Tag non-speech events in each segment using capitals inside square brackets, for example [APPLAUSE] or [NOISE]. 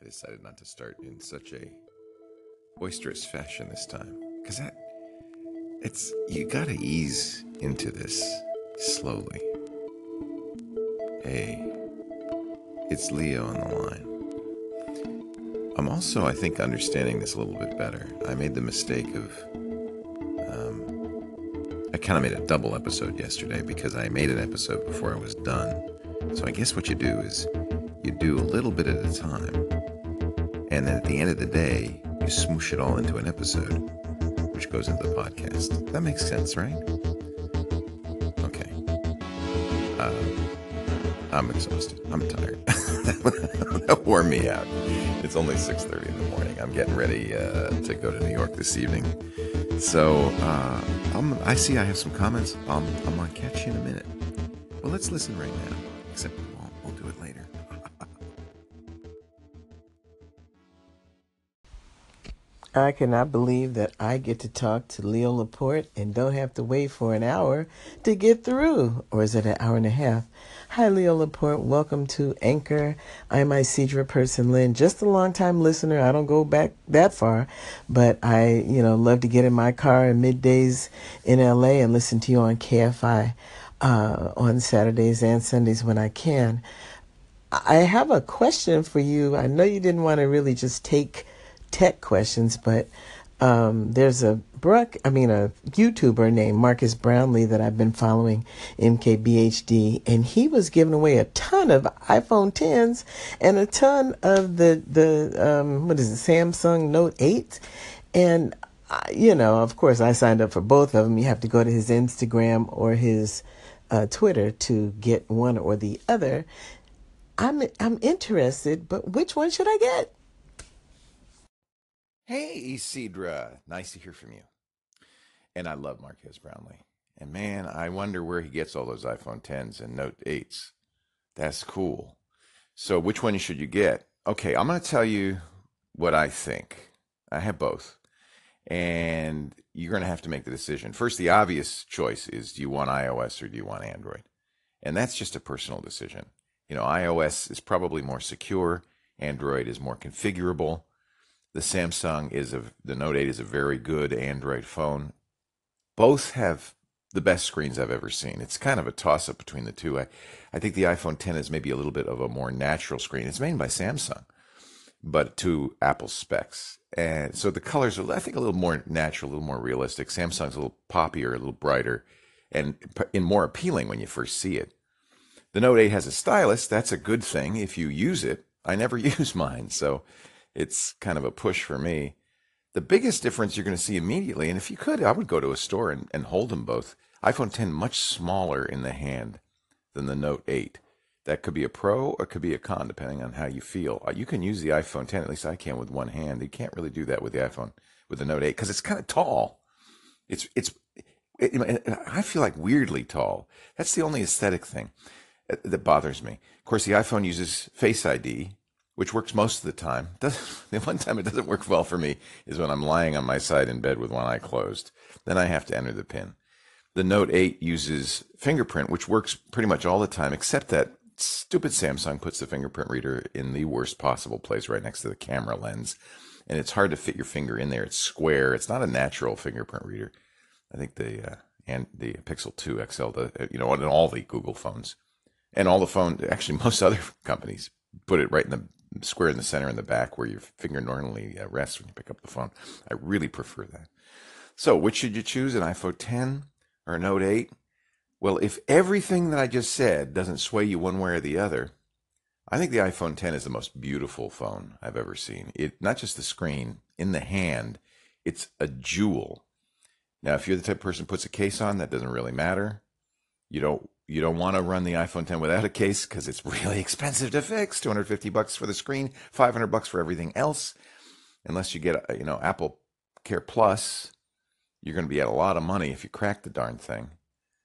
I decided not to start in such a boisterous fashion this time because that it's you gotta ease into this slowly. Hey, it's Leo on the line. I'm also, I think, understanding this a little bit better. I made the mistake of. Um, I kind of made a double episode yesterday because I made an episode before I was done. So I guess what you do is you do a little bit at a time, and then at the end of the day, you smoosh it all into an episode, which goes into the podcast. That makes sense, right? Okay. Uh, I'm exhausted. I'm tired. [LAUGHS] that wore me out. It's only 6:30 in the morning. I'm getting ready uh, to go to New York this evening. So uh, i see I have some comments. I'm, I'm gonna catch you in a minute. Well, let's listen right now. Except I cannot believe that I get to talk to Leo Laporte and don't have to wait for an hour to get through. Or is it an hour and a half? Hi, Leo Laporte. Welcome to Anchor. I'm Isidra Person Lynn, just a long time listener. I don't go back that far, but I, you know, love to get in my car in middays in LA and listen to you on KFI uh, on Saturdays and Sundays when I can. I have a question for you. I know you didn't want to really just take tech questions, but um, there's a Brook, I mean a YouTuber named Marques Brownlee that I've been following, MKBHD, and he was giving away a ton of iPhone 10s and a ton of the the um, what is it Samsung Note 8, and you know of course I signed up for both of them. You have to go to his Instagram or his uh, Twitter to get one or the other. I'm I'm interested, but which one should I get? Hey, Isidra. Nice to hear from you. And I love Marques Brownlee. And man, I wonder where he gets all those iPhone 10s and Note 8s. That's cool. So, which one should you get? Okay, I'm going to tell you what I think. I have both. And you're going to have to make the decision. First, the obvious choice is do you want iOS or do you want Android? And that's just a personal decision. You know, iOS is probably more secure, Android is more configurable the Samsung is a the Note 8 is a very good Android phone. Both have the best screens I've ever seen. It's kind of a toss up between the two. I, I think the iPhone 10 is maybe a little bit of a more natural screen. It's made by Samsung, but to Apple specs. And so the colors are, I think, a little more natural, a little more realistic. Samsung's a little poppier, a little brighter, and, and more appealing when you first see it. The Note 8 has a stylus. That's a good thing if you use it. I never [LAUGHS] use mine, so it's kind of a push for me. The biggest difference you're going to see immediately, and if you could, I would go to a store and, and hold them both. iPhone 10 much smaller in the hand than the Note 8. That could be a pro or could be a con, depending on how you feel. Uh, you can use the iPhone 10, at least I can, with one hand. You can't really do that with the iPhone, with the Note 8, because it's kind of tall. It's it's. It, I feel like weirdly tall. That's the only aesthetic thing uh, that bothers me. Of course, the iPhone uses Face ID, which works most of the time. [LAUGHS] the one time it doesn't work well for me is when I'm lying on my side in bed with one eye closed. Then I have to enter the PIN. The Note 8 uses fingerprint, which works pretty much all the time, except that stupid Samsung puts the fingerprint reader in the worst possible place right next to the camera lens. And it's hard to fit your finger in there. It's square. It's not a natural fingerprint reader. I think the uh, and the Pixel 2 XL, the, you know, and all the Google phones and all the phone, actually [LAUGHS] most other companies put it right in the square in the center in the back where your finger normally uh, rests when you pick up the phone. I really prefer that. So, which should you choose, an iPhone 10 or a Note 8? Well, if everything that I just said doesn't sway you one way or the other, I think the iPhone 10 is the most beautiful phone I've ever seen. It not just the screen, in the hand, it's a jewel. Now, if you're the type of person who puts a case on, that doesn't really matter. You don't you don't want to run the iPhone 10 without a case because it's really expensive to fix. 250 bucks for the screen, 500 bucks for everything else. Unless you get, you know, Apple Care Plus, you're going to be at a lot of money if you crack the darn thing.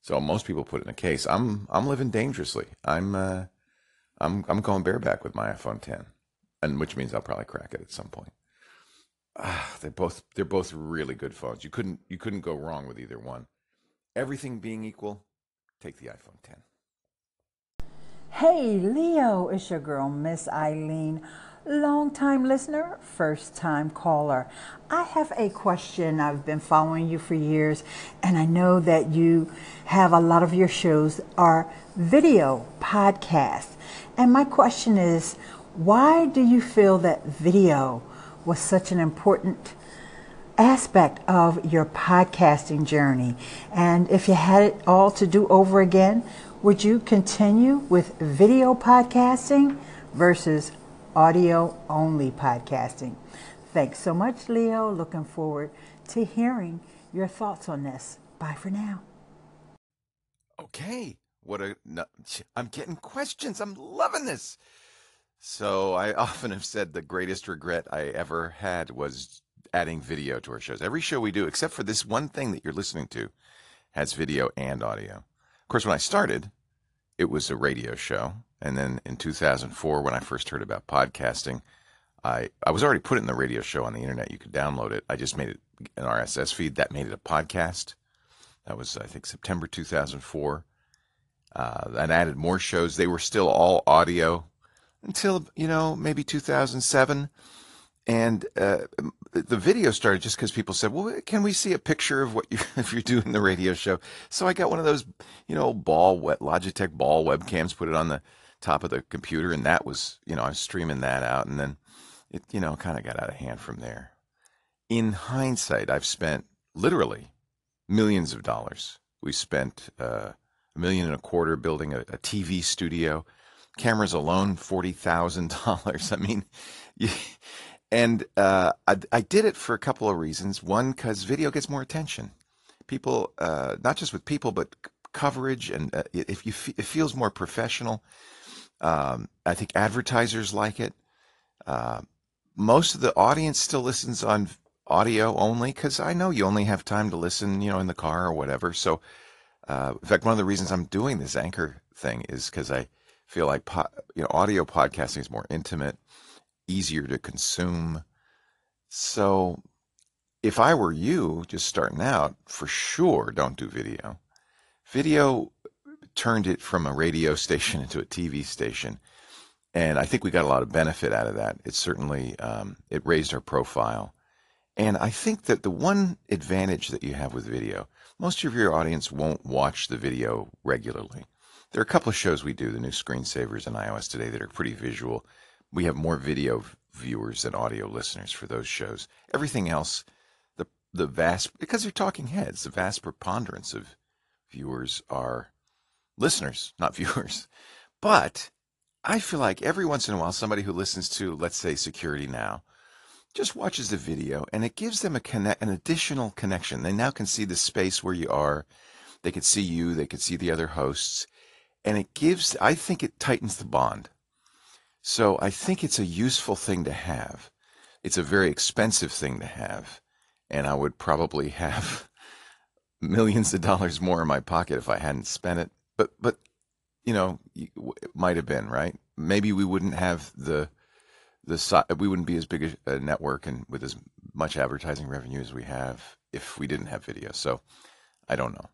So most people put it in a case. I'm I'm living dangerously. I'm uh, I'm I'm going bareback with my iPhone 10, and which means I'll probably crack it at some point. Ah, they both they're both really good phones. You couldn't you couldn't go wrong with either one. Everything being equal, take the iPhone 10. Hey Leo, it's your girl Miss Eileen. long time listener, first time caller. I have a question. I've been following you for years, and I know that you have a lot of your shows are video podcasts. And my question is why do you feel that video was such an important aspect of your podcasting journey? And if you had it all to do over again, would you continue with video podcasting versus audio only podcasting? Thanks so much, Leo. Looking forward to hearing your thoughts on this. Bye for now. Okay. What a. No, I'm getting questions. I'm loving this. So I [LAUGHS] often have said the greatest regret I ever had was adding video to our shows. Every show we do, except for this one thing that you're listening to, has video and audio. Of course, when I started, it was a radio show. And then in 2004, when I first heard about podcasting, I, I was already putting the radio show on the internet. You could download it. I just made it an RSS feed. That made it a podcast. That was, I think, September 2004. Uh, and added more shows. They were still all audio until, you know, maybe 2007 and uh, the video started just because people said, "Well, can we see a picture of what you [LAUGHS] if you're doing the radio show?" So I got one of those, you know, ball wet Logitech ball webcams, put it on the top of the computer, and that was, you know, I was streaming that out, and then it, you know, kind of got out of hand from there. In hindsight, I've spent literally millions of dollars. We spent uh, a million and a quarter building a, a TV studio. Cameras alone, forty thousand dollars. [LAUGHS] I mean, you, and uh, I, I, did it for a couple of reasons. One, because video gets more attention. People, uh, not just with people, but coverage, and uh, if you it feels more professional. Um, I think advertisers like it. Uh, most of the audience still listens on audio only because I know you only have time to listen, you know, in the car or whatever. So, uh, in fact, one of the reasons I'm doing this anchor thing is because I feel like po- you know audio podcasting is more intimate easier to consume. So if I were you just starting out, for sure don't do video. Video turned it from a radio [LAUGHS] station into a TV station. And I think we got a lot of benefit out of that. It certainly um, it raised our profile. And I think that the one advantage that you have with video, most of your audience won't watch the video regularly. There are a couple of shows we do, the new screensavers in iOS today, that are pretty visual we have more video viewers than audio listeners for those shows. Everything else, the the vast because they're talking heads, the vast preponderance of viewers are listeners, not [LAUGHS] viewers. But I feel like every once in a while, somebody who listens to, let's say, Security Now, just watches the video and it gives them a connect, an additional connection. They now can see the space where you are. They can see you. They can see the other hosts, and it gives. I think it tightens the bond. So I think it's a useful thing to have. It's a very expensive thing to have. And I would probably have [LAUGHS] millions of dollars more in my pocket if I hadn't spent it. But, but, you know, it might have been, right? Maybe we wouldn't have the, the, we wouldn't be as big a network and with as much advertising revenue as we have if we didn't have video. So I don't know.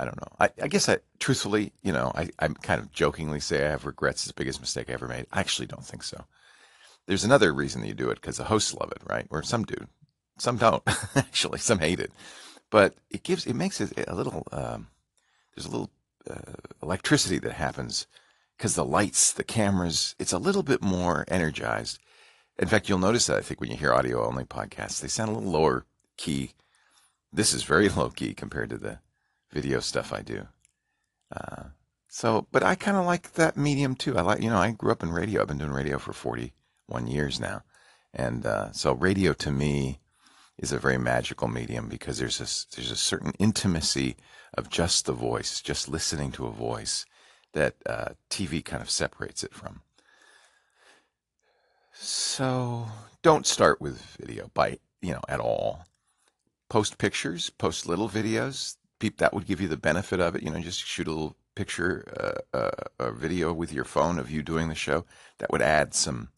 I don't know. I, I guess I, truthfully, you know, I, I kind of jokingly say I have regrets. It's the biggest mistake I ever made. I actually don't think so. There's another reason that you do it because the hosts love it, right? Or some do, some don't. [LAUGHS] actually, some hate it, but it gives, it makes it a little. Um, there's a little uh, electricity that happens because the lights, the cameras, it's a little bit more energized. In fact, you'll notice that I think when you hear audio only podcasts, they sound a little lower key. This is very [LAUGHS] low key compared to the video stuff I do. Uh, so, but I kind of like that medium too. I like, you know, I grew up in radio. I've been doing radio for 41 years now. And uh, so radio to me is a very magical medium because there's a, there's a certain intimacy of just the voice, just listening to a voice that uh, TV kind of separates it from. So don't start with video by, you know, at all. Post pictures, post little videos that would give you the benefit of it. You know, just shoot a little picture, uh, uh, a video with your phone of you doing the show. That would add some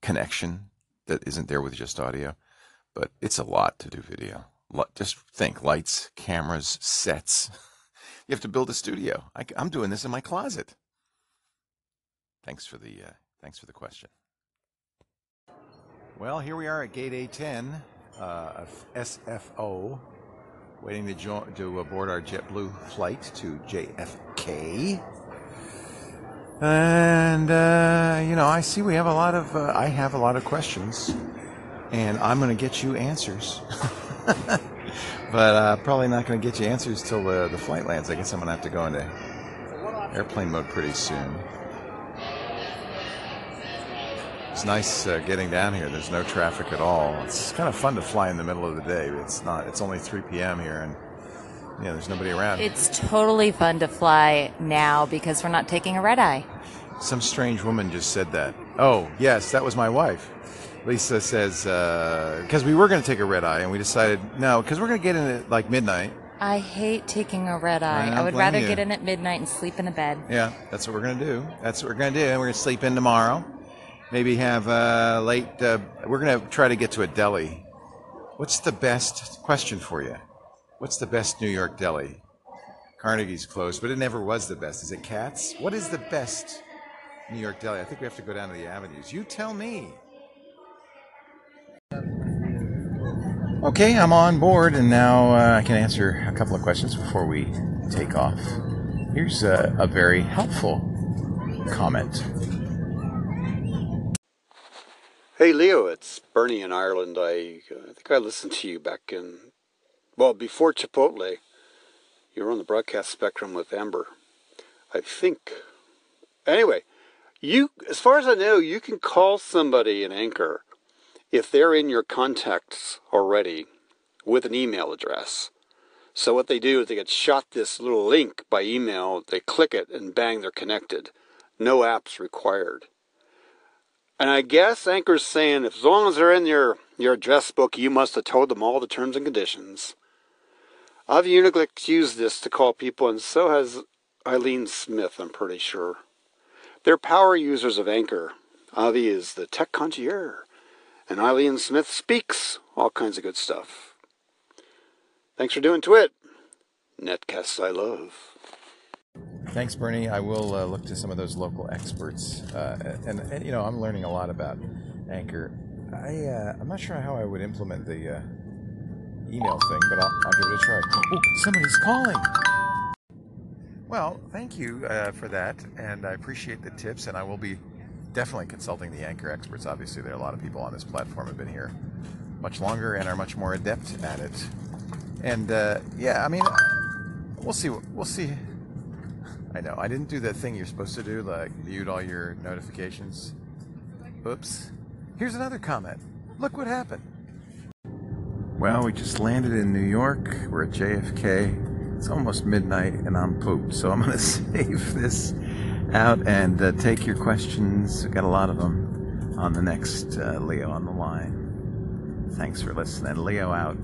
connection that isn't there with just audio. But it's a lot to do video. Just think lights, cameras, sets. [LAUGHS] You have to build a studio. I, am doing this in my closet. Thanks for the uh, thanks for the question. Well, here we are at gate A10 uh, of SFO, waiting to, jo- to board our JetBlue flight to JFK. And uh, you know, I see we have a lot of. Uh, I have a lot of questions, and I'm going to get you answers. [LAUGHS] but uh, probably not going to get you answers till the, the flight lands. I guess I'm going to have to go into airplane mode pretty soon. It's nice uh, getting down here. There's no traffic at all. It's kind of fun to fly in the middle of the day. It's not. It's only 3 p.m. here, and yeah, there's nobody around. It's totally fun to fly now because we're not taking a red eye. Some strange woman just said that. Oh, yes, that was my wife. Lisa says because we were going to take a red eye, and we decided no, because we're going to get in at like midnight. I hate taking a red eye. I I would rather you. get in at midnight and sleep in a bed. Yeah, that's what we're gonna do. That's what we're gonna do. And we're gonna sleep in tomorrow. Maybe have a late. Uh, we're gonna try to get to a deli. What's the best question for you? What's the best New York deli? Carnegie's closed, but it never was the best. Is it Katz? What is the best New York deli? I think we have to go down to the avenues. You tell me. Okay, I'm on board, and now uh, I can answer a couple of questions before we take off. Here's a, a very helpful comment. Hey Leo, it's Bernie in Ireland. I, uh, I think I listened to you back in, well, before Chipotle. You were on the broadcast spectrum with Amber, I think. Anyway, you, as far as I know, you can call somebody in Anchor if they're in your contacts already with an email address. So what they do is they get shot this little link by email, they click it, and bang, they're connected. No apps required. And I guess Anchor's saying if as long as they're in your, your address book, you must have told them all the terms and conditions. Avi Uniglick's used this to call people, and so has Eileen Smith, I'm pretty sure. They're power users of Anchor. Avi is the tech concierge, and Eileen Smith speaks all kinds of good stuff. Thanks for doing Twit. Netcasts I love. Thanks, Bernie. I will uh, look to some of those local experts, uh, and, and you know I'm learning a lot about Anchor. I uh, I'm not sure how I would implement the uh, email thing, but I'll, I'll give it a try. Oh, somebody's calling. Well, thank you uh, for that, and I appreciate the tips. And I will be definitely consulting the Anchor experts. Obviously, there are a lot of people on this platform who've been here much longer and are much more adept at it. And uh, yeah, I mean, we'll see. We'll see. I know. I didn't do that thing you're supposed to do, like mute all your notifications. Oops. Here's another comment. Look what happened. Well, we just landed in New York. We're at JFK. It's almost midnight and I'm pooped, so I'm [LAUGHS] going to save this out and uh, take your questions. We've got a lot of them on the next uh, Leo on the line. Thanks for listening. Leo out.